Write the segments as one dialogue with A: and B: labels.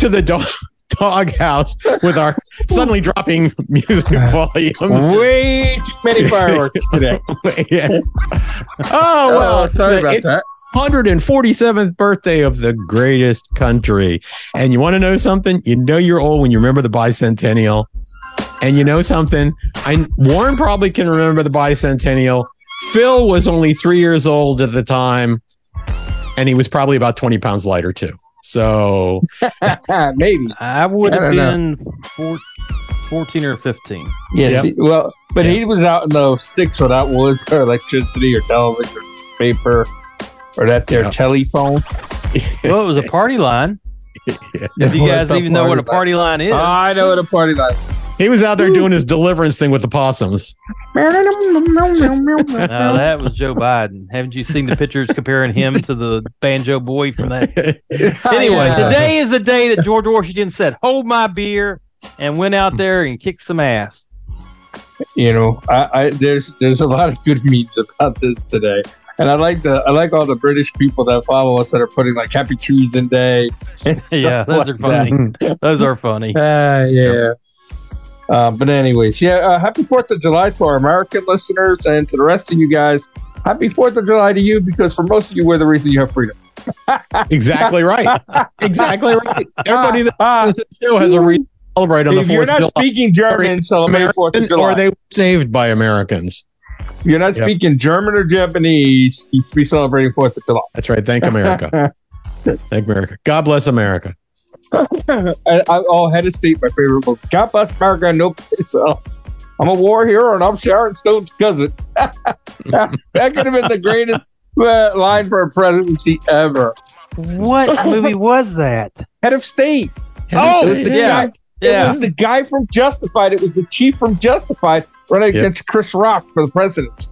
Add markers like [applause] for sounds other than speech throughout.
A: Welcome to the dog [laughs] doghouse with our suddenly dropping music [laughs] volumes.
B: Way too many fireworks today. [laughs]
A: yeah. Oh, oh well,
B: Oh, sorry
A: it's,
B: about
A: it's
B: that.
A: 147th birthday of the greatest country. And you want to know something? You know you're old when you remember the bicentennial. And you know something? I Warren probably can remember the bicentennial. Phil was only three years old at the time, and he was probably about 20 pounds lighter too. So [laughs]
B: Maybe.
C: I would have
B: don't
C: been four, 14 or 15.
B: Yes.
A: Yep.
B: he- well, but he was out in those sticks without woods or electricity or television or paper or that there
A: Yeah.
B: telephone.
C: Well, it was a party line. [laughs]
A: yeah.
C: If you guys even know what a party line is.
B: I know what a party line.
A: He was out there doing his deliverance thing with the possums. [laughs]
C: No, that was Joe Biden. Haven't you seen the pictures comparing him to the banjo boy from that? [laughs] Anyway,
B: Yeah.
C: today is the day that George Washington said, "Hold my beer," and went out there and kicked some ass.
B: you know, I, I there's there's a lot of good memes about this today. And I like the I like all the British people that follow us that are putting like Happy Treason Day. And [laughs] stuff
C: Yeah, those
B: like
C: are funny. Those are funny.
B: that. Ah, yeah. Uh, but anyways, yeah. Uh, happy Fourth of July to our American listeners and to the rest of you guys. Happy Fourth of July to you because for most of you, we're the reason you have freedom. [laughs]
A: exactly right. Exactly right. Everybody that the show has a reason to celebrate on the Fourth.
B: if you're not
A: July.
B: speaking German, celebrate Fourth of July.
A: or they were saved by Americans.
B: you're not
A: Yep.
B: speaking German or Japanese, you should be celebrating Fourth of July.
A: That's right. Thank America. [laughs] Thank America. God bless America. [laughs]
B: I, I, oh, head of state, my favorite book. God bless America, no place else. I'm a war hero and I'm Sharon Stone's cousin. [laughs] that could have been the greatest uh, line for a presidency ever.
C: What movie was that?
B: Head of state.
C: Oh,
B: it was the
C: yeah.
B: guy.
C: Yeah.
B: It was the guy from Justified. It was the chief from Justified running
A: Yeah.
B: against Chris Rock for the presidency.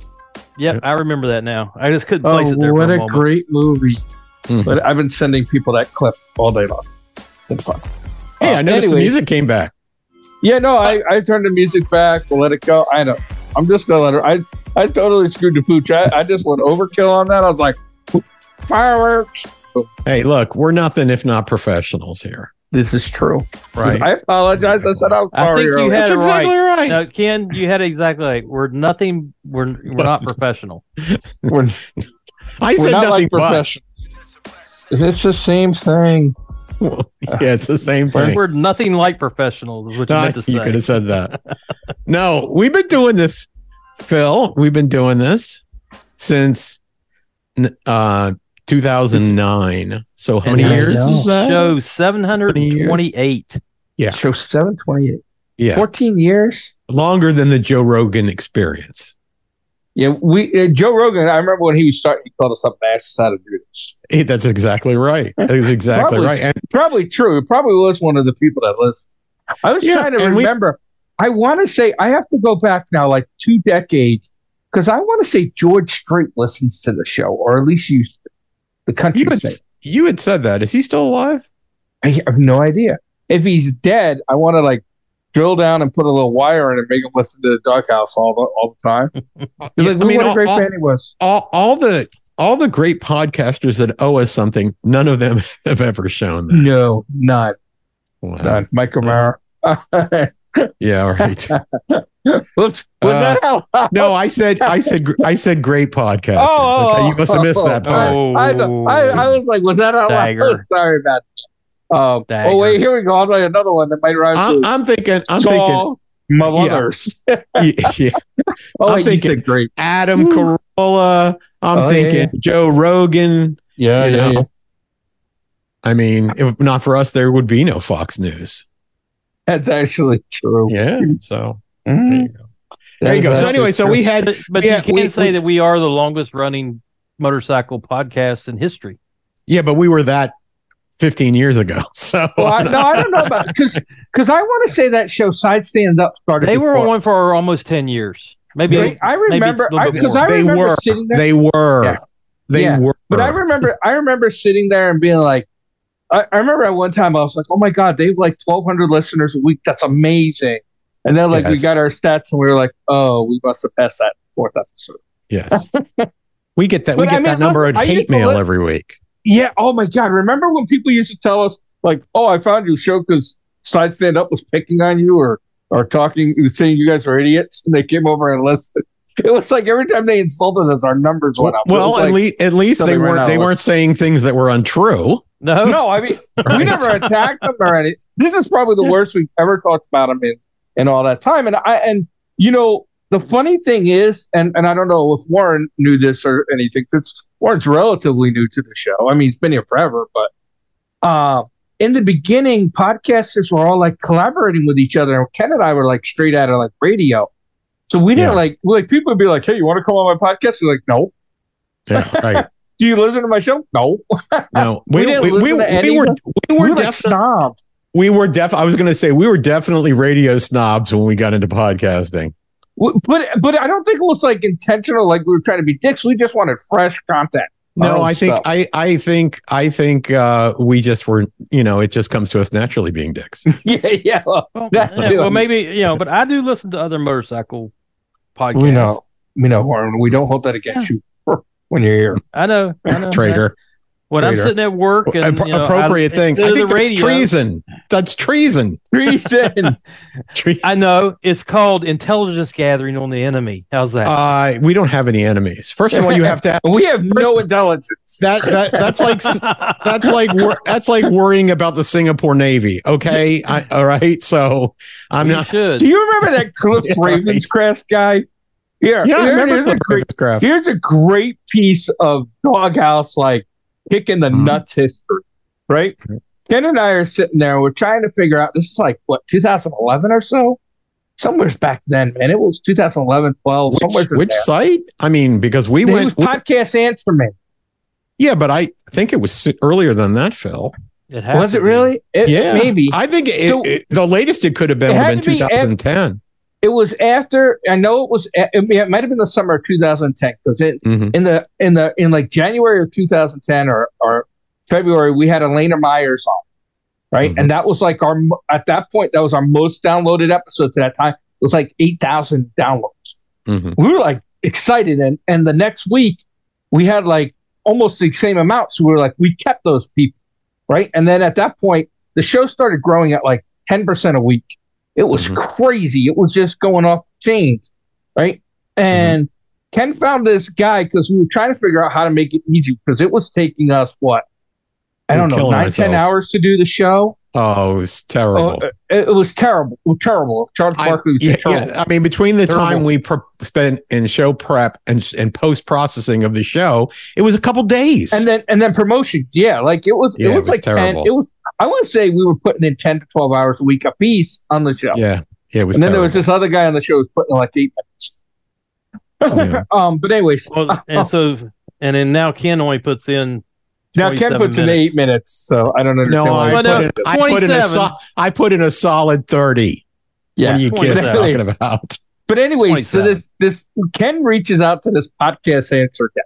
C: Yep, I remember that now. I just couldn't place
B: Oh,
C: it there
B: what
C: for a,
B: a great movie!
A: Mhm.
B: But I've been sending people that clip all day long. It's fun.
A: Hey,
B: Uh,
A: I noticed the
B: anyways.
A: music came back.
B: Yeah, no, I, I turned the music back. We'll let it go. I know. I'm just gonna let her. I I totally screwed the pooch. I, I just went overkill on that. I was like, fireworks.
A: Hey, look, we're nothing if not professionals here.
B: This is true.
A: Right.
B: I apologize. I said I'm
C: I
B: sorry.
C: think you had
A: That's
C: it right.
A: exactly right.
C: No, Ken, you had exactly right. We're nothing. We're we're not professional. [laughs]
B: we're,
A: I
B: we're
A: said
B: not
A: nothing
B: like
A: but.
B: It's the same thing. [laughs]
A: yeah, it's the same thing.
C: We're nothing like professionals. Is what you
A: No,
C: meant to say.
A: you could have said that. no, we've been doing this, Phil. We've been doing this since uh 2009. So how many years
B: know.
A: is that?
C: Show seven hundred and twenty-eight.
A: Yeah.
B: Show 728.
A: Yeah,
B: 14 years.
A: longer than the Joe Rogan experience.
B: Yeah, we uh, Joe Rogan. I remember when he was starting, he called us up and asked us how to do this.
A: Hey, that's exactly right. That's exactly
B: Probably.
A: right. And
B: Probably true. It probably was one of the people that listened. I was
A: Yeah,
B: trying to
A: and we-
B: remember. I want to say I have to go back now, like two decades, because I want to say George Strait listens to the show, or at least used to. The country
A: you had, you had said that. Is he still alive?
B: I have no idea. If he's dead, I want to like drill down and put a little wire in and make him listen to the doghouse all the all the time. [laughs] He's
A: Yeah,
B: like,
A: I mean,
B: what a
A: all-
B: great
A: all-
B: fan he was.
A: all, all the all the great podcasters that owe us something, none of them [laughs] have ever shown that.
B: No, not
A: Wow.
B: not Mike O'Meara. [laughs]
A: Yeah, right.
B: Whoops, was
A: Uh,
B: that hell?
A: No, I said, I said, I said, great podcasters.
B: Oh,
A: okay, you must have missed that part.
B: I, I, I was like, was that out loud? Sorry about that. Um,
C: Dagger.
B: oh wait, here we go. I'll tell you another one that might rhyme
A: I,
B: too.
A: I'm thinking, I'm
B: Saw my mothers.
A: thinking, [laughs] yeah, yeah, [laughs]
B: oh,
A: I'm
B: wait, you
A: thinking-
B: said great.
A: Adam
B: Woo.
A: Carolla. I'm
B: Oh,
A: thinking
B: yeah.
A: Joe Rogan.
B: Yeah,
A: you
B: yeah,
A: know.
B: yeah.
A: I mean, if not for us, there would be no Fox News.
B: That's actually true.
A: Yeah. So
B: Mhm.
A: there you go. There you go. So anyway, so we had
C: But, but
A: Yeah,
C: you can
A: we-
C: say
A: we-
C: that we are the longest running motorcycle podcast in history.
A: yeah, but we were that 15 years ago. [laughs] So
B: Well, I, no, I don't know about [laughs] because because I want to say that show Side Stand Up started.
C: They were on for almost ten years. Maybe
B: They- I remember
C: a little
B: because
C: more.
B: I
A: They
B: remember
A: were.
B: sitting there.
A: they were.
B: Yeah.
A: They
B: Yeah.
A: were.
B: But I remember, I remember sitting there and being like, I, I remember at one time I was like, oh my god, they have like twelve hundred listeners a week. That's amazing. And then like we got our stats and we were like, oh, we must have passed that fourth episode.
A: Yes. we get that. we
B: But
A: get
B: I mean,
A: that number
B: look,
A: of
B: I
A: hate mail
B: li-
A: every week.
B: Yeah. Oh my god. Remember when people used to tell us like, oh, I found your show because Side Stand Up was picking on you or or talking, saying you guys are idiots, and they came over and listened. [laughs] It was like every time they insulted us, our numbers went up.
A: Well,
B: was
A: at
B: like-
A: least at least they
B: they
A: weren't they weren't saying things that were untrue.
C: No,
B: no, I mean, [laughs] we never attacked them or anything. This is probably the worst we've ever talked about them in in all that time. And I and you know the funny thing is, and and I don't know if Warren knew this or anything. Because Warren's relatively new to the show. I mean, he's been here forever, but uh, in the beginning, podcasters were all like collaborating with each other. And Ken and I were like straight out of like radio. So we didn't
A: Yeah.
B: like like people would be like, "Hey, you want to come on my podcast?" We're like, "No."
A: Yeah, right. [laughs]
B: Do you listen to my show? No. [laughs]
A: No, [laughs]
B: We
A: we
B: didn't
A: we, we,
B: listen to
A: we were we were
B: We're like snobs.
A: we were def. I was going to say we were definitely radio snobs when we got into podcasting.
B: W- But but I don't think it was like intentional, like we were trying to be dicks. We just wanted fresh content.
A: No, I think
B: stuff.
A: I I think I think uh, we just were you know it just comes to us naturally being dicks. [laughs]
B: yeah, yeah. Well,
C: Well, yeah, well, maybe you know, but I do listen to other motorcycle podcasts.
B: we know, we know, Warren. We don't hold that against you [laughs] when you're here.
C: I know, I know.
A: Traitor,
C: When I'm sitting at work and
A: Appro-
C: you know,
A: appropriate
C: I,
A: thing. I think that's
C: radio,
A: treason. That's treason. [laughs]
B: Treason. [laughs]
A: Tre-
C: I know it's called intelligence gathering on the enemy. How's that?
A: Uh, we don't have any enemies. First of all, you have to [laughs] have
B: we have no intelligence.
A: that. That that's like that's like that's like worrying about the Singapore Navy. Okay, I, all right. So I'm
C: We
A: not.
C: should.
B: Do you remember that Cliff
A: Yeah, right.
B: Ravenscraft guy? Here,
A: Yeah, I
B: here-
A: remember
B: here's, a great,
A: Ravenscraft.
B: here's a great piece of doghouse, like kicking the
A: Mhm.
B: nuts history, right? Ken and I are sitting there. We're trying to figure out. This is like what 2011 or so, somewhere's back then, man. It was 2011, 12, somewhere
A: Which, which site? I mean, because we
B: It was
A: went. we-
B: podcast answer man.
A: yeah, but I think it was earlier than that, Phil.
C: It
B: Was it
C: be.
B: really? It,
A: yeah,
B: maybe
A: I think it,
B: So-
A: it- the latest it could have been
B: It
A: would have
B: to
A: been
B: be af-
A: 2010.
B: It was after. I know it was. It, might have been the summer of 2010 because it
A: Mhm.
B: in the in the in like January of 2010 or or February we had Elena Myers on, right?
A: Mhm.
B: And that was like our at that point that was our most downloaded episode to that time. It was like 8,000 downloads.
A: Mhm.
B: We were like excited, and and the next week we had like almost the same amount. So we were like we kept those people, right? And then at that point the show started growing at like 10 percent a week. It was
A: Mhm.
B: crazy. It was just going off the chains, right? And Ken found this guy because we were trying to figure out how to make it easy because it was taking us what I don't know nine ten
A: ourselves.
B: hours to do the show.
A: Oh, it was
B: Oh,
A: terrible.
B: it, it was terrible. It was terrible. Charles
A: I-
B: Barkley was
A: yeah,
B: terrible.
A: yeah. I mean, between the
B: Terrible.
A: time we pro- spent in show prep and and post processing of the show, it was a couple days.
B: And then and then promotions. Yeah, like it was.
A: Yeah,
B: it
A: it
B: was,
A: was
B: like ten.
A: terrible.
B: It was. I want to say we were putting in ten to twelve hours a week a piece on the show.
A: yeah, yeah, it was.
B: and then there was this other guy on the show who was putting in like eight minutes.
A: Yeah. [laughs]
B: um, but anyways,
C: Well, and so, and then now Ken only puts in.
B: now Ken
C: 27
B: puts in eight minutes, so I don't understand
A: No,
B: why.
A: I put,
C: no,
A: in, I put in a
C: 27.
A: so- I put in a solid thirty.
B: yeah,
A: what are you kidding
C: 27.
A: talking about?
B: But anyways, so this this Ken reaches out to this podcast answer guy,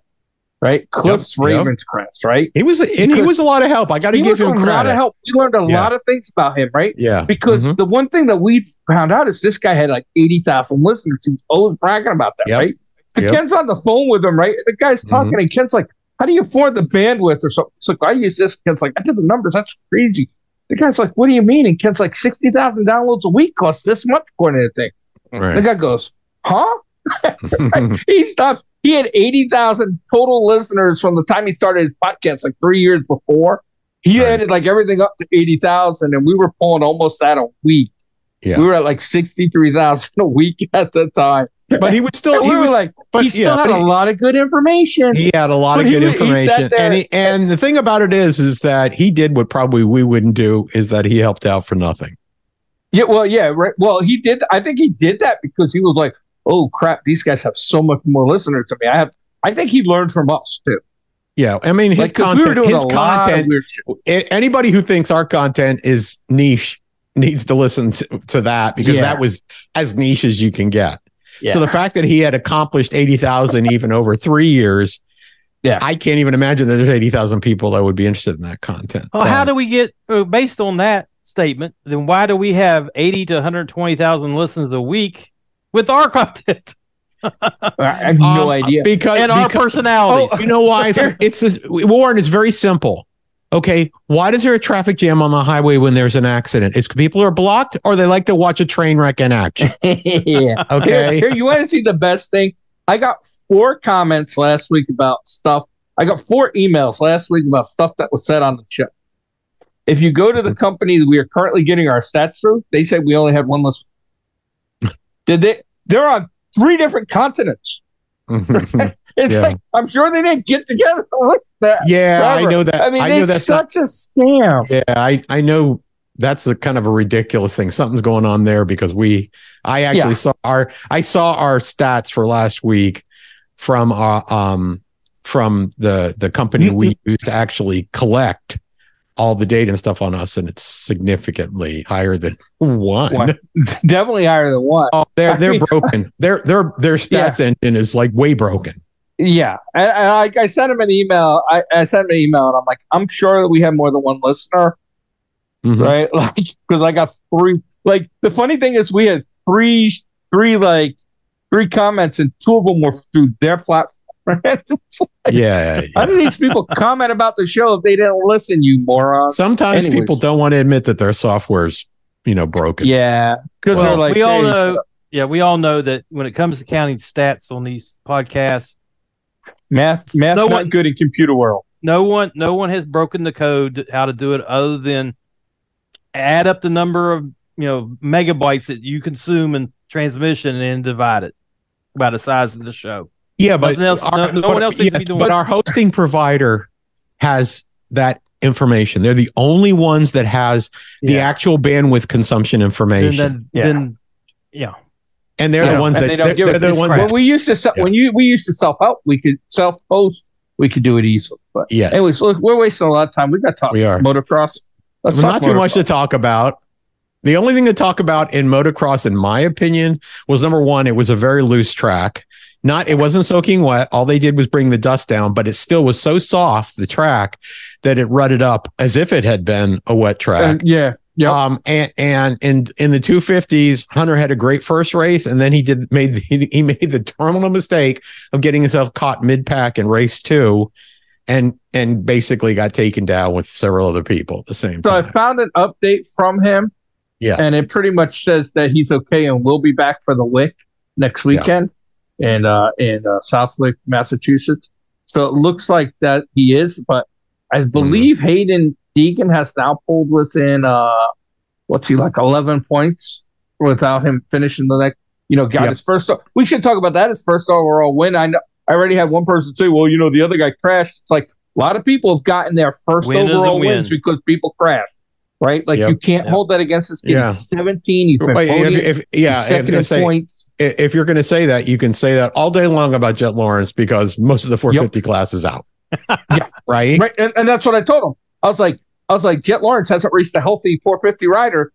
B: right? Cliff's
A: yep.
B: Ravenscraft, right?
A: He was, and he was a lot of help. I got to give him
B: a
A: credit.
B: lot of help. We learned a
A: Yeah.
B: lot of things about him, right?
A: Yeah,
B: Because
A: Mhm.
B: the one thing that we found out is this guy had like eighty thousand listeners. He was always bragging about that,
A: Yep.
B: right? The. Ken's on the phone with him, right? The guy's talking, and Ken's like, "How do you afford the bandwidth or something?" So I use this. Ken's like, "I did the numbers. That's crazy." The guy's like, "What do you mean?" And Ken's like, 60,000 downloads a week costs this much according to the thing." The guy goes, "Huh?" [laughs] [laughs] he stopped. He had 80,000 total listeners from the time he started his podcast, like three years before. He
A: Right.
B: added like everything up to 80,000, and we were pulling almost that a week.
A: Yeah.
B: We were at like 63,000 a week [laughs] at the time.
A: but he was still.
B: We
A: he
B: were
A: was
B: like,
A: but
B: he still
A: yeah,
B: had a
A: he-
B: lot of good information.
A: He had a lot
B: But
A: of good
B: he
A: information, and he, and the thing about it is, is that he did what probably we wouldn't do is that he helped out for nothing.
B: yeah, well, yeah, right. Well, he did. I think he did that because he was like, oh crap, these guys have so much more listeners than me. I have. I think he learned from us too.
A: Yeah, I mean his
B: Like, 'cause we were
A: content.
B: doing
A: his
B: a lot of
A: content.
B: weird shit.
A: a- Anybody who thinks our content is niche needs to listen to, to that because
B: Yeah.
A: that was as niche as you can get.
B: Yeah.
A: So the fact that he had accomplished eighty thousand even over three years,
B: Yeah.
A: I can't even imagine that there's eighty thousand people that would be interested in that content.
C: Well, how do we get uh, based on that statement? Then why do we have eighty to one hundred twenty thousand listens a week with our content
B: I have no
A: Um,
B: idea.
A: because
C: and our
A: because-
C: personalities?
A: You know why? [laughs] It's this Warren. It's very simple. Okay, why is there a traffic jam on the highway when there's an accident? It's people are blocked, or they like to watch a train wreck in action. [laughs]
B: yeah.
A: Okay,
B: Here, you want to see the best thing? I got four comments last week about stuff. I got four emails last week about stuff that was said on the show. If you go to the company that we are currently getting our stats through, they said we only had one listen. Did they? They're on three different continents. [laughs] It's
A: Yeah.
B: like I'm sure they didn't get together [laughs] at that.
A: yeah, I know that.
B: I mean,
A: know
B: it's
A: that's not-
B: such a scam.
A: Yeah, I I know that's a kind of a ridiculous thing. Something's going on there because we I actually
B: Yeah.
A: saw our I saw our stats for last week from our um from the the company we use to actually collect all the data and stuff on us and it's significantly higher than [laughs] one.
B: One. Definitely higher than one.
A: Oh, they're
B: I
A: they're [laughs]
B: mean-
A: broken. Their their their stats engine is like way broken.
B: Yeah, and, and I, I sent him an email. I, I sent him an email, and I'm like, I'm sure that we have more than one listener,
A: Mhm.
B: right? [laughs] Like, because I got three. Like, the funny thing is, we had three, three like three comments, and two of them were through their platform. [laughs] It's like,
A: Yeah.
B: How do these people comment about the show if they didn't listen? You moron.
A: Sometimes
B: Anyways.
A: people don't want to admit that their software's, you know, broken.
B: Yeah, because
C: Well,
B: they're like,
C: we all
B: "Hey,
C: know. Yeah, we all know that when it comes to counting stats on these podcasts,
B: math, math,
C: No
B: not
C: one-
B: good in computer world.
C: no one, no one has broken the code how to do it other than add up the number of you know megabytes that you consume in transmission and then divide it by the size of the show.
A: Yeah, but
C: Nothing else- no- no one else seems to be doing
A: but our hosting provider has that information. They're the only ones that has the
B: Yeah.
A: actual bandwidth consumption information,
C: then,
B: Yeah.
C: then yeah,
A: and they're
B: Yeah,
A: the ones
B: and
A: that
B: they don't
A: they're,
B: give
A: they're
B: it
A: the ones
B: When
A: that
B: we used to se-
A: Yeah.
B: when you we used to self help, we could self post, we could do it easily. But
A: yes,
B: anyways, look, we're wasting a lot of time. We got to talk
A: we are.
B: motocross. Let's
A: Well,
B: talk
A: not too much to talk about. The only thing to talk about in motocross, in my opinion, was number one, it was a very loose track. Not, it wasn't soaking wet. All they did was bring the dust down, but it still was so soft, the track, that it rutted up as if it had been a wet track.
B: And, yeah, Yep.
A: Um, and and in in the 250s, Hunter had a great first race, and then he did made he, [laughs] he made the terminal mistake of getting himself caught mid pack in race two, and and basically got taken down with several other people at the same time.
B: So I found an update from him.
A: Yeah.
B: And it pretty much says that he's okay and will be back for the WIC next weekend in uh in uh, Southwick, Massachusetts. So it looks like that he is, but I believe Haiden Deegan has now pulled within uh what's he like eleven points without him finishing the next you know, got
A: Yep.
B: his first we should talk about that his first overall win. I know I already had one person say, Well, you know, the other guy crashed. It's like a lot of people have gotten their first
C: Win
B: overall
C: win.
B: wins because people crash, right? Like
A: Yep.
B: you can't
C: Yep.
B: hold that against this kid.
A: Yeah.
B: He's 17. He's been
A: if, if, yeah,
B: second in
A: say
B: points.
A: I- if you're going to say that, you can say that all day long about Jet Lawrence because most of the 450 class is out. [laughs]
B: Yeah.
A: right.
B: Right. And, and that's what I told him. I was like, I was like, Jet Lawrence hasn't raced a healthy 450 rider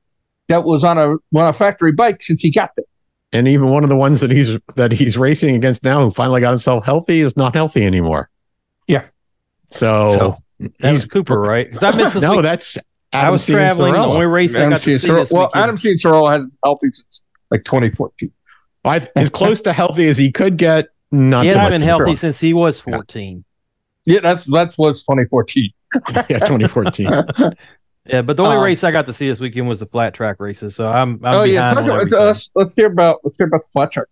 B: that was on a on a factory bike since he got there.
A: And even one of the ones that he's that he's racing against now, who finally got himself healthy, is not healthy anymore.
B: Yeah.
A: So,
C: That was
A: he's
C: Cooper, right? I missed
A: no,
C: week.
A: that's
C: I was
A: Stevens
C: traveling. The
A: Sorella.
C: only race I
B: Adam
C: got to see
B: Cianciaro-
C: this
B: well,
C: weekend.
B: Adam Cianciarulo hasn't healthy since like 2014.
A: I, as close to healthy as he could get. Not
C: he
A: so
C: had
A: much.
C: been healthy
A: Sure.
C: since he was 14.
B: Yeah, that's that's what's 2014. [laughs]
A: yeah, 2014. [laughs]
C: Yeah, but the only
B: Um,
C: race I got to see this weekend was the flat track races. So I'm, I'm
B: oh yeah, talk about, let's let's hear about let's hear about the flat track.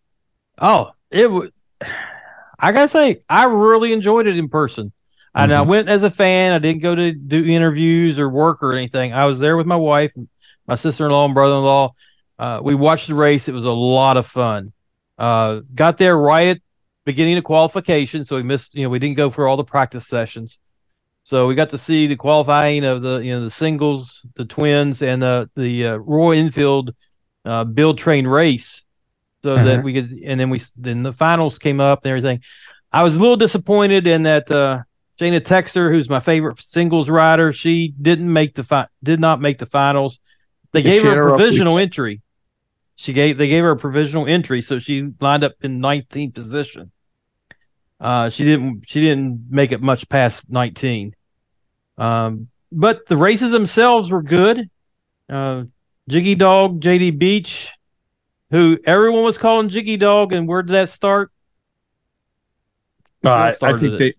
C: Oh, it was. I gotta say, I really enjoyed it in person. And I
A: Mhm.
C: went as a fan. I didn't go to do interviews or work or anything. I was there with my wife, my sister-in-law, and brother-in-law. Uh, we watched the race. It was a lot of fun. Uh, got there right at beginning of qualification, so we missed. You know, we didn't go for all the practice sessions. So we got to see the qualifying of the you know the singles, the twins, and uh, the uh, Royal Enfield uh, build train race, so that we could. And then we then the finals came up and everything. I was a little disappointed in that uh, Shayna Texter, who's my favorite singles rider, she didn't make the fi- did not make the finals. They gave her
B: a
C: provisional entry. She gave they gave her a provisional entry, so she lined up in 19th position. Uh, she didn't she didn't make it much past 19. Um, but the races themselves were good. Uh, Jiggy Dog, JD Beach, who everyone was calling Jiggy Dog, and where did that start?
B: Uh, I, I think
C: it?
B: they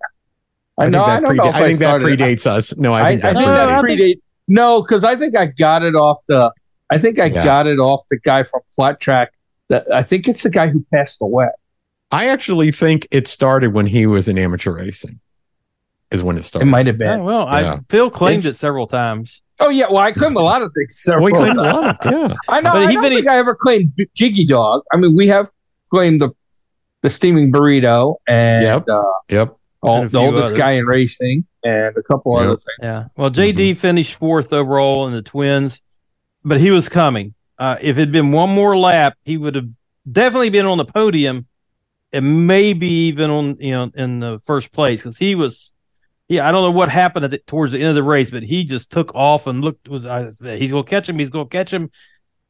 B: I know. I
A: that,
B: don't know
A: preda- I think that
B: started-
A: predates us. No, I
B: I,
A: think
B: I
A: that
B: think
C: No,
B: that
C: I
A: predates.
B: No, because I think I got it off the. I think I
A: Yeah.
B: got it off the guy from Flat Track. That I think it's the guy who passed away.
A: I actually think it started when he was in amateur racing. Is when it started.
B: It might have
C: Oh,
B: been.
C: well,
A: Yeah.
C: I Phil claimed it several times.
B: Oh yeah, well I claim a lot of things. Several
A: we claimed a lot of yeah. [laughs]
B: I know.
C: But
B: I
C: he-
B: don't
C: but he-
B: think I ever claimed B- Jiggy Dog. I mean, we have claimed the the steaming burrito and
A: Yep.
B: uh,
A: Yep.
B: all,
C: And
B: the oldest
C: others.
B: guy in racing and a couple
A: Yep.
B: other things.
C: Yeah. Well, JD finished fourth overall in the twins, but he was coming. Uh, if it had been one more lap, he would have definitely been on the podium and maybe even on, you know, in the first place because he was, yeah, I don't know what happened at the, towards the end of the race, but he just took off and looked, was, I said, he's going to catch him. He's going to catch him.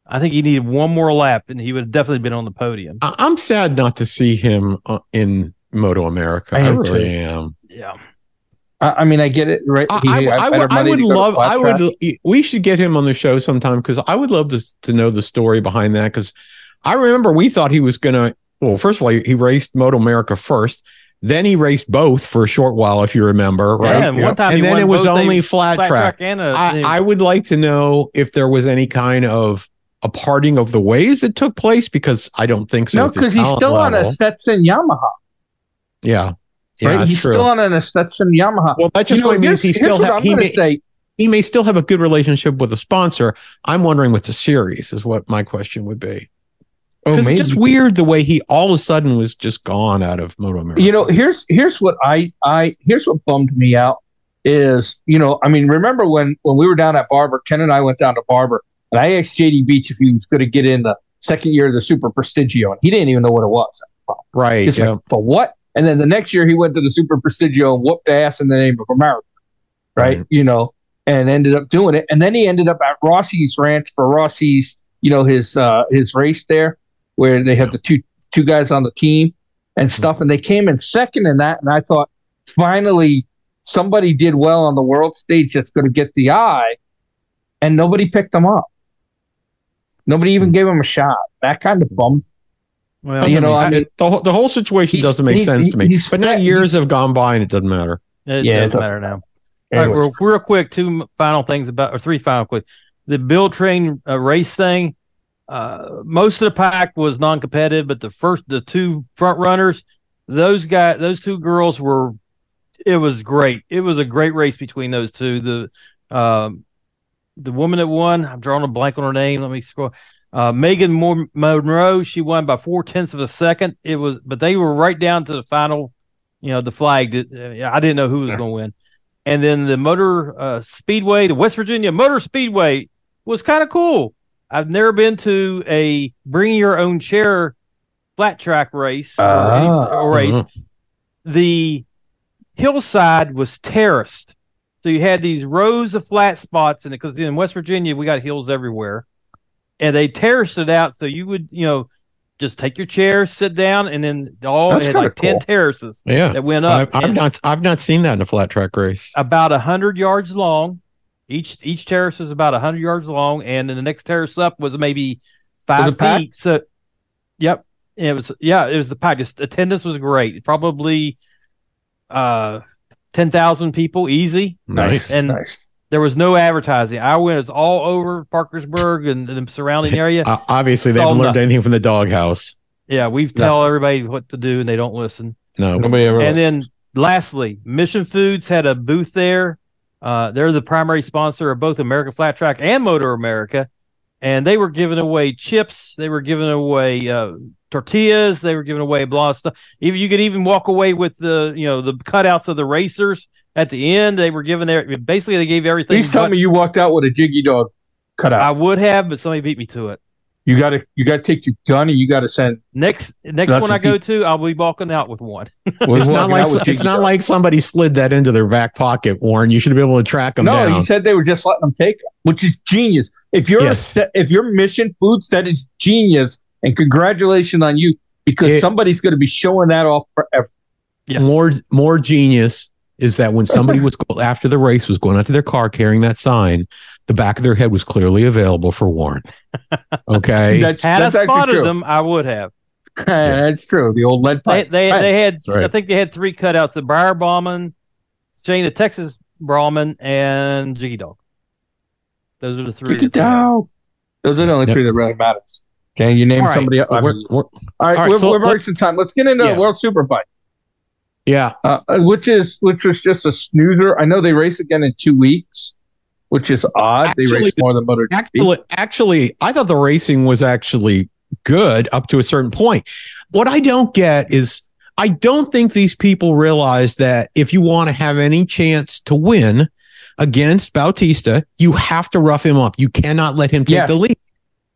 C: I think he needed one more lap and he would have definitely been on the podium.
A: I- I'm sad not to see him uh, in Moto America.
B: I
A: I, really
B: too.
A: am.
C: Yeah.
B: I, I mean, I get it. Right?
A: I,
B: He
A: I,
B: had
A: I would, I would
B: to go to
A: love. I would. We should get him on the show sometime because I would love to to know the story behind that. Because I remember we thought he was gonna. Well, first of all, he, he raced Moto America first. Then he raced both for a short while, if you remember, right?
C: Yeah, and one time
A: and then it was only flat,
C: Flat
A: track.
C: track and a,
A: I, I would like to know if there was any kind of a parting of the ways that took place because I don't think so.
B: No, because he's
A: talent
B: still on a
A: level.
B: Estenson Yamaha.
A: yeah, yeah,
B: right? He's
A: true.
B: still on a Estenson Yamaha.
A: well, that just
B: you know,
A: means he still ha- he may,
B: say.
A: he may still have a good relationship with a sponsor. I'm wondering with the series is what my question would be.
B: Oh,
A: it's just weird the way he all of a sudden was just gone out of Moto America.
B: you know here's here's what i i here's what bummed me out is you know i mean remember when when we were down at barber ken and i went down to barber and i asked jd beach if he was going to get in the second year of the super prestigio and he didn't even know what it was
A: right? Yeah.
B: like the what and then the next year he went to the super prestigio and whooped ass in the name of america right,
A: Right.
B: you know and ended up doing it. And then he ended up at rossi's ranch for rossi's you know his uh his race there where they have the two two guys on the team and mm-hmm. stuff. And they came in second in that. And i thought finally somebody did well on the world stage that's going to get the eye and nobody picked them up. Nobody even mm-hmm. gave him a shot. That kind of bummed
C: well,
B: you know, I mean-
A: the whole, the whole situation doesn't make
B: he's-
A: sense to me. But now years have gone by and it doesn't matter.
C: it
B: Yeah, it
C: doesn't
B: doesn't
C: matter now. All
B: Anyway.
C: right, real, real quick, two final things about, or three final quick. The Build Train uh, race thing. Uh, most of the pack was non-competitive, but the first, the two front runners, those guys, those two girls were. It was great. It was a great race between those two. The, um, the woman that won, I'm drawing a blank on her name. Let me scroll. Uh, Megan Monroe, she won by four tenths of a second. It was, but they were right down to the final. You know, the flag. Did, uh, I didn't know who was going to win and then the motor uh, speedway the west virginia motor speedway was kind of cool i've never been to a bring your own chair flat track race or, any-
B: Ah.
C: or race
A: Uh-huh.
C: the hillside was terraced so you had these rows of flat spots and because in west virginia we got hills everywhere and they terraced it out so you would you know just take your chair sit down and then all
B: That's
C: had
B: kinda
C: like 10 terraces
A: Yeah.
C: that went up
A: I've not I've not seen that in a flat track race.
C: about a hundred yards long. Each each terrace is about a hundred yards long, and then the next terrace up was maybe five
B: it packed?
C: feet. So, yep, it was. Yeah, it was the pack. Just attendance was great. Probably uh ten thousand people, easy.
A: Nice.
C: And
B: nice
C: there was no advertising. I went. It's all over Parkersburg and the surrounding [laughs] area.
A: Uh, obviously, they haven't learned
C: no.
A: anything from the doghouse.
C: yeah, we tell everybody what to do, and they don't listen.
A: No,
B: nobody ever
C: And then lastly, Mission Foods had a booth there. Uh, they're the primary sponsor of both American Flat Track and Moto America. And they were giving away chips. They were giving away uh, tortillas. They were giving away a lot of stuff. Even you could even walk away with the you know the cutouts of the racers at the end. They were giving their basically they gave everything.
B: please tell me you walked out with a jiggy dog cut out
C: I would have, but somebody beat me to it.
B: you gotta you gotta take your gun and you gotta send
C: Next next one I go to, I'll be walking out with one. [laughs]
A: it's not like it's not like somebody slid that into their back pocket, Warren. You should be able to track them
B: no,
A: down.
B: he said they were just letting them take them, which is genius. If you're
A: Yes.
B: a, if your mission foods, that is genius, and congratulations on you because
A: It-
B: somebody's going to be showing that off forever.
C: Yes.
A: More more genius is that when somebody was after the race was going out to their car carrying that sign, the back of their head was clearly available for Warren. [laughs] Okay,
B: That's,
C: Had
B: that's
C: I spotted
B: true.
C: them, I would have. [laughs]
B: that's true. The old lead
C: They
B: pipe.
C: they,
B: Right.
C: they had
A: right.
C: I think they had three cutouts: the Briar Bauman, Shane, the Texas Brahman, and Jiggy Dog. Those are the three.
B: Jiggy
C: that they have.
B: Dog. Those are the only
A: Yep.
B: three that really matters. Okay, you name
A: All right.
B: somebody else. I
A: We're- we're-
B: all right,
A: all right,
B: we're,
A: so
B: we're
A: let's-
B: wasting time. Let's get into
A: Yeah.
B: World Superbike,
A: yeah.
B: uh, which is which was just a snoozer. I know they race again in two weeks, which is odd.
A: Actually,
B: they race more than MotoGP.
A: Actually, actually, I thought the racing was actually good up to a certain point. What I don't get is I don't think these people realize that if you want to have any chance to win against Bautista, you have to rough him up. You cannot let him take the lead.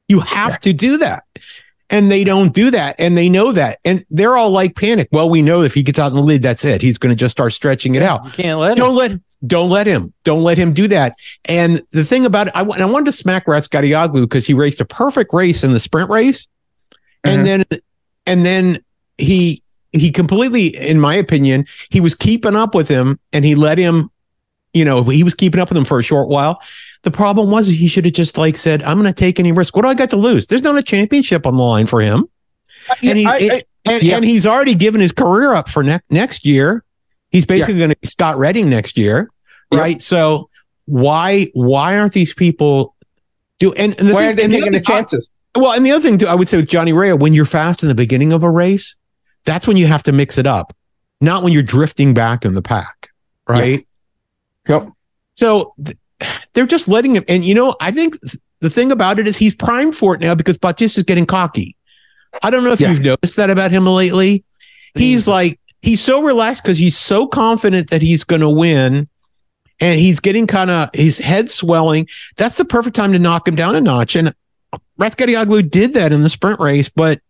A: You have to do that. And they don't do that. And they know that. And they're all like panic. Well, we know if he gets out in the lead, that's it. He's going to just start stretching it out
C: You can't let
A: don't
C: him.
A: let don't let him don't let him do that and the thing about it i, I wanted to smack Razgatlioglu because he raced a perfect race in the sprint race
B: Mhm.
A: and then and then he he completely in my opinion he was keeping up with him and he let him you know he was keeping up with him for a short while the problem was he should have just like said i'm going to take any risk what do i got to lose there's not a championship on the line for him and he
B: I- I-
A: and,
B: Yeah.
A: and he's already given his career up for next next year. He's basically going to be Scott Redding next year,
B: Yep.
A: right? So why why aren't these people do? And, and the
B: why
A: thing-
B: aren't they
A: and the
B: taking the
A: other thing-
B: chances?
A: Uh, well, and the other thing too, I would say with Johnny Rea, when you're fast in the beginning of a race, that's when you have to mix it up, not when you're drifting back in the pack, right?
B: Yep.
A: So th- they're just letting him. And you know, I think the thing about it is he's primed for it now because Bautista is getting cocky. I don't know if
B: Yeah.
A: you've noticed that about him lately. He's mm-hmm. like he's so relaxed because he's so confident that he's going to win, and he's getting kind of his head swelling. That's the perfect time to knock him down a notch. And Razgatlioglu did that in the sprint race, but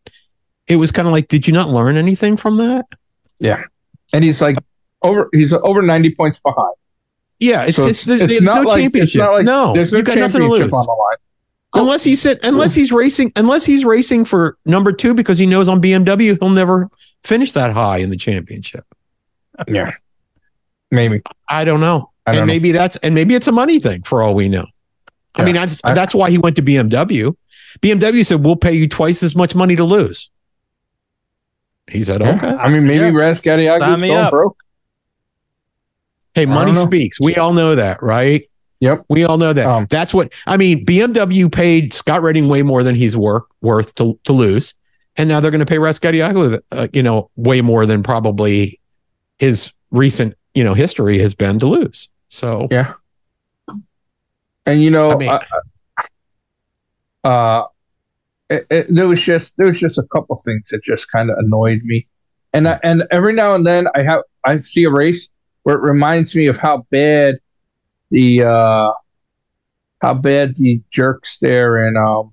A: it was kind of like, did you not learn anything from that?
B: Yeah, and he's like over. He's over ninety points behind.
A: Yeah, it's
B: So
A: it's, there's,
B: it's
A: there's
B: not
A: no
B: like- it's
A: championship.
B: not like
A: no,
B: There's no
A: you got nothing to lose.
B: on the line.
A: Unless he's sit, unless he's racing, unless he's racing for number two because he knows on BMW he'll never finish that high in the championship. [laughs]
B: Yeah, maybe.
A: I don't know,
B: I
A: and
B: don't know.
A: maybe that's and maybe it's a money thing for all we know. I mean, that's
B: I-
A: that's why he went to BMW. BMW said we'll pay you twice as much money to lose. He said,
B: Yeah.
A: "Okay,
B: I mean, maybe
C: Yeah.
B: Razgatlioglu's
C: Sign me
B: going
C: up.
B: broke.
A: Hey, money speaks." We all know that, right?
B: Yep.
A: We all know that.
B: Um,
A: That's what I mean. BMW paid Scott Redding way more than he's worth worth to, to lose, and now they're going to pay Razgatlioglu, uh, you know, way more than probably his recent, you know, history has been to lose. So
B: Yeah. And you know,
A: I mean-
B: I- uh, it, it, there was just there was just a couple things that just kind of annoyed me, and I, and every now and then I have I see a race where it reminds me of how bad the uh how bad the jerks there in um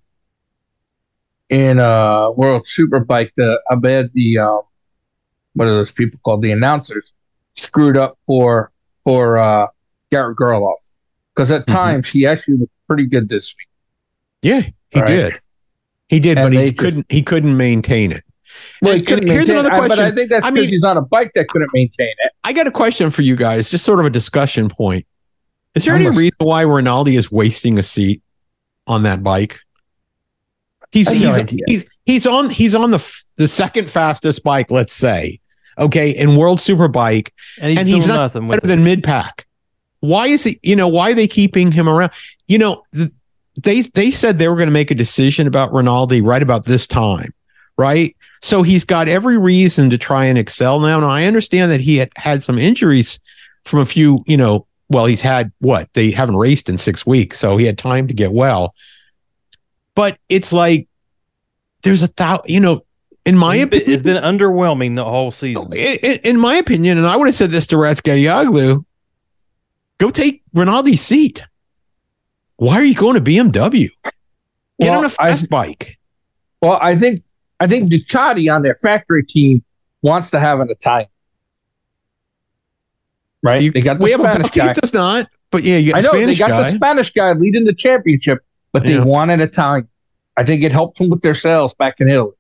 B: in uh World Superbike the how bad the um what are those people called the announcers screwed up for for uh Garrett Gerloff because at
A: Mhm.
B: times he actually looked pretty good this week.
A: yeah, he
B: Right.
A: did, he did,
B: And
A: but he
B: just-
A: couldn't. He couldn't maintain it.
B: Well, he
A: And-
B: couldn't
A: and here's
B: maintain-
A: another
B: I- but I
A: question.
B: think that's
A: I
B: because
A: mean-
B: he's on a bike that couldn't maintain it.
A: I got a question for you guys, just sort of a discussion point. Is there any reason why Rinaldi is wasting a seat on that bike? He's
B: I have no
A: he's, he's he's on he's on the f- the second fastest bike, let's say, okay, in World Superbike,
C: and he's
A: and he's not
C: nothing
A: better than mid pack. Why is he? You know, why are they keeping him around? You know, th- they they said they were going to make a decision about Rinaldi right about this time, right? So he's got every reason to try and excel now. Now I understand that he had had some injuries from a few, you know. Well, he's had what they haven't raced in six weeks, so he had time to get well. But it's like there's a thou, you know, in my
C: It's been-
A: opinion,
C: it's been underwhelming the whole season.
A: in, my opinion, and I would have said this to Razgatlioglu, go take Rinaldi's seat. Why are you going to BMW? Get
B: Well,
A: on a fast bike.
B: Well, I think I think Ducati on their factory team wants to have an Italian. Right?
A: You,
B: they got the
A: we have a
B: Spanish guy.
A: Bautista's not, but yeah, you got
B: I
A: the
B: know they got
A: guy.
B: the Spanish guy leading the championship, but they
A: Yeah.
B: want an Italian. I think it helped them with their sales back in Italy.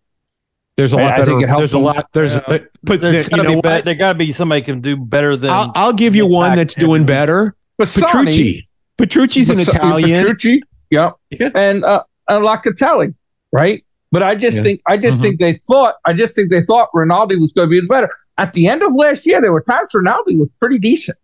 A: there's a lot
B: I
A: better.
B: think it helps
A: There's a lot. There's
C: Yeah.
A: a, but
C: There's
A: there, you know
C: be
A: what?
C: there got to be somebody can do better than.
A: I'll, I'll give you one that's doing
C: and-
A: better.
B: Bassani,
A: Petrucci. Petrucci's an
B: Bassa-
A: Italian.
B: Petrucci, yeah,
A: Yeah.
B: and uh, and Locatelli, right? But I just
A: Yeah.
B: think I just think they thought I just think they thought Rinaldi was going to be better. At the end of last year, there were times Rinaldi was pretty decent.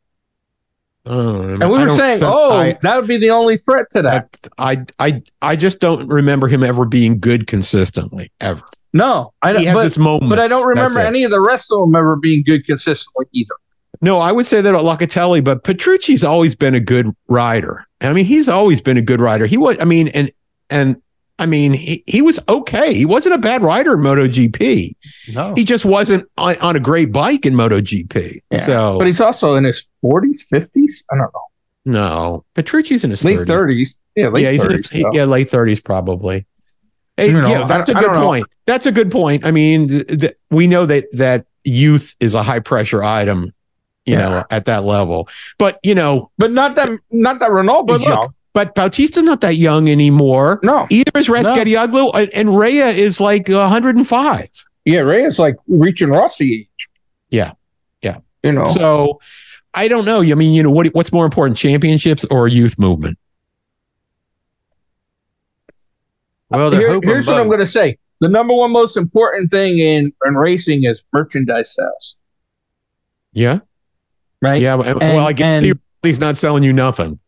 A: Uh,
B: And we were saying, oh, that would be the only threat to that.
A: I, I, I just don't remember him ever being good consistently ever.
B: No, I
A: He
B: don't.
A: has
B: But,
A: his moments.
B: but I don't remember any of the rest of them ever being good consistently either.
A: No, I would say that about Locatelli, but Petrucci's always been a good rider. I mean, he's always been a good rider. He was, I mean, and and I mean, he, he was okay. He wasn't a bad rider in MotoGP.
C: No.
A: He just wasn't on, on a great bike in MotoGP.
B: Yeah.
A: So
B: But he's also in his 40s, 50s. I don't know.
A: no, Petrucci's in his
B: Late
A: 30s.
B: 30s. Yeah, late
A: yeah, he's in
B: 30s.
A: his,
B: so.
A: yeah, late thirties probably. Hey,
B: You know,
A: yeah, that's a
B: I- I
A: good
B: don't know.
A: point. That's a good point. I mean, th- th- we know that that youth is a high pressure item, you
B: Yeah.
A: know, at that level. But you know,
B: But not that not that Renault, but
A: Look,
B: young.
A: But Bautista's not that young anymore.
B: No.
A: Either is Razgatlioglu and, uh, and Rea is like 105.
B: Yeah, Rea is like reaching Rossi age.
A: Yeah. Yeah.
B: You know.
A: So I don't know. I mean, you know, what what's more important, championships or youth movement?
C: Well,
B: Here-
C: hoping
B: here's what I'm going to say. The number one most important thing in, in racing is merchandise sales,
A: Yeah.
B: right?
A: Yeah. but- well, I guess he's not selling you nothing.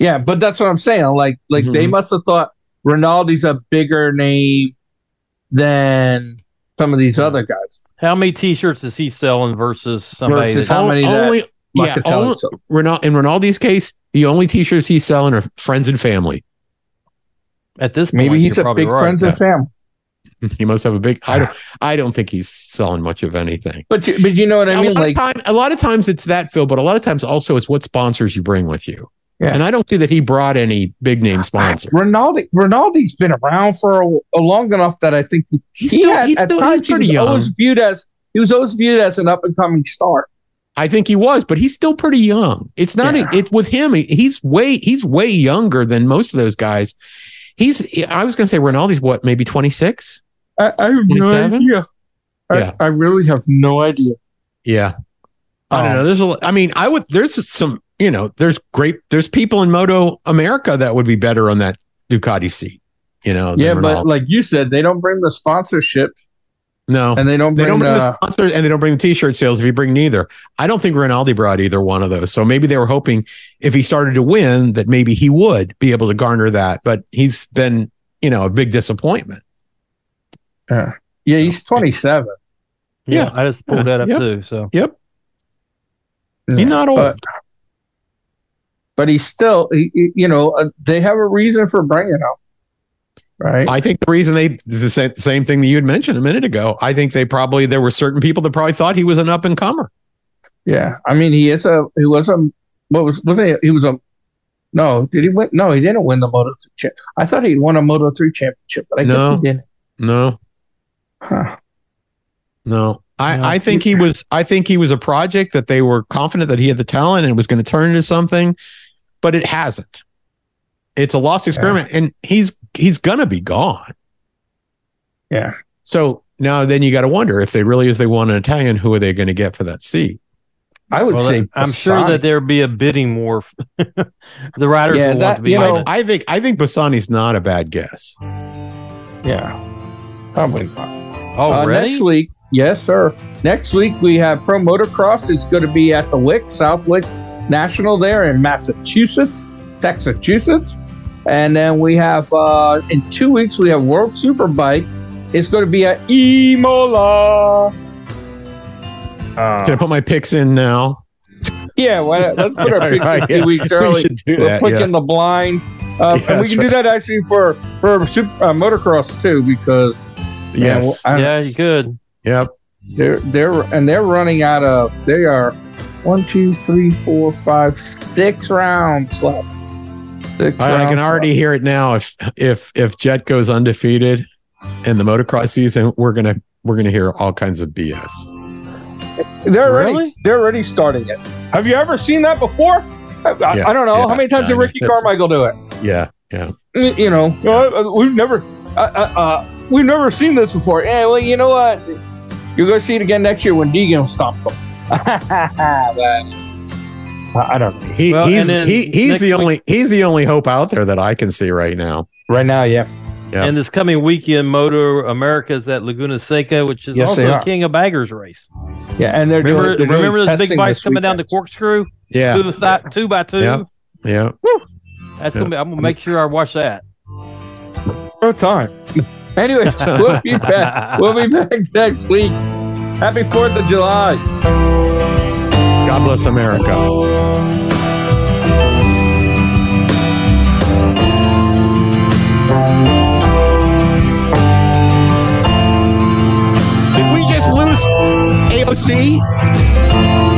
B: Yeah, but that's what I'm saying. Like, like they
A: Mhm.
B: must have thought Rinaldi's a bigger name than some of these other guys.
C: How many T-shirts is he selling versus somebody?
B: Versus
C: that-
B: how many that
A: only, yeah, only,
B: sold.
A: Rinal- in Rinaldi's case, the only t-shirts he's selling are friends and family.
C: at this point,
B: Maybe he's
C: you're
B: a big
C: right.
B: friends and family. [laughs]
A: He must have a big. I don't. [sighs] I don't think he's selling much of anything.
B: But you, but you know what I
A: a,
B: mean?
A: lot
B: Like,
A: time, a lot of times it's that Phil, but a lot of times also it's what sponsors you bring with you.
B: Yeah.
A: And I don't see that he brought any big name sponsor.
B: Rinaldi, Rinaldi's been around for a, a long enough that I think he,
A: He's
B: he
A: still,
B: had
A: he's
B: at
A: still he's
B: times he
A: pretty
B: was
A: young.
B: always viewed as he was always viewed as an up and coming star.
A: I think he was, but he's still pretty young. It's not
B: Yeah.
A: it with him. He's way he's way younger than most of those guys. He's I was going to say Rinaldi's what maybe twenty six.
B: I, I have
A: 27?
B: idea.
A: Yeah.
B: I, I really have no idea.
A: Yeah. I don't
B: Um,
A: know. There's a. I mean, I would. There's some. You know, there's great. There's people in Moto America that would be better on that Ducati seat. You know.
B: Yeah, but
A: Rinaldi.
B: like you said, they don't bring the sponsorship
A: no,
B: and they don't
A: they don't bring the
B: the.
A: sponsors and they don't bring the T-shirt sales. If you bring neither, I don't think Rinaldi brought either one of those. So maybe they were hoping if he started to win that maybe he would be able to garner that. But he's been, you know, a big disappointment.
B: yeah, yeah, he's 27.
C: Yeah,
A: Yeah.
C: I just pulled
A: Yeah.
C: that up
A: Yep.
C: too. So
A: Yep, he's not old.
B: But, but he's still, he, he- you know, uh, they have a reason for bringing him, right?
A: I think the reason they the same, same thing that you had mentioned a minute ago. I think they probably there were certain people that probably thought he was an up and comer.
B: yeah, I mean, he is a, he was a, what was, was he? He was a, no, did he win? No, he didn't win the Moto 3 champ. I thought he'd won a Moto 3 championship, but I
A: No.
B: guess he didn't.
A: No,
B: Huh.
A: no. I,
C: No.
A: I think he was I think he was a project that they were confident that he had the talent and was going to turn into something, but it hasn't. It's a lost experiment, and he's he's gonna be gone.
B: Yeah.
A: So now then you got to wonder if they really, if they want an Italian, who are they going to get for that seat?
B: I would
C: well,
B: say,
C: I'm sure that there'd be a bidding war. [laughs] the riders
B: Yeah,
C: will
B: that-
C: want to be.
B: you know-
C: it.
A: I think I think Bassani's not a bad guess.
B: yeah, probably not. Uh,
C: already.
B: next week, yes, sir. Next week we have Pro Motocross is going to be at the Wick Southwick National there in Massachusetts, Massachusetts, and then we have uh, in two weeks we have World Superbike. It's going to be at Imola. Uh,
A: Can I put my picks in now?
B: yeah, why not? let's put our [laughs] picks
A: Right,
B: in two
A: yeah.
B: weeks [laughs]
A: We
B: early.
A: should do
B: We're
A: that.
B: quick
A: yeah.
B: in the blind,
A: Yeah,
B: um, and we
A: that's
B: can do that actually for for super, uh, motocross too because man,
A: Yes.
B: I-
C: yeah, you could.
A: Yep.
B: They're they're and they're running out of they are one, two, three, four, five, six rounds left. Six
A: I, I can
B: rounds
A: already hear it now. If if if Jet goes undefeated in the motocross season, we're gonna we're gonna hear all kinds of BS.
B: They're already
C: Really?
B: they're already starting it. Have you ever seen that before? I, I-
A: Yeah,
B: I don't know
A: yeah,
B: how many times did Ricky Carmichael do it.
A: Yeah, yeah.
B: You you know, uh, we've never uh, uh, uh, we've never seen this before. Yeah, well, you know what? You're gonna see it again next year when Deegan stomp them. [laughs] But, I I don't know.
A: He,
C: Well,
A: he's he, he's
C: next
A: the
C: week-
A: only he's the only hope out there that I can see right now.
B: Right now, yeah.
A: Yeah.
C: And this coming weekend, Moto America is at Laguna Seca, which is
B: Yes,
C: also a King of Baggers race.
B: Yeah, and they're
C: Remember,
B: doing, they're doing
C: remember those big bikes
B: this
C: coming down the corkscrew,
A: Yeah.
C: two, side, two by two.
A: Yeah. Yeah.
C: That's gonna be. I'm gonna make sure I watch that.
B: No time. [laughs] Anyways, we'll be back. We'll be [laughs] back next week. Happy Fourth of July.
A: God bless America. Did we just lose AOC?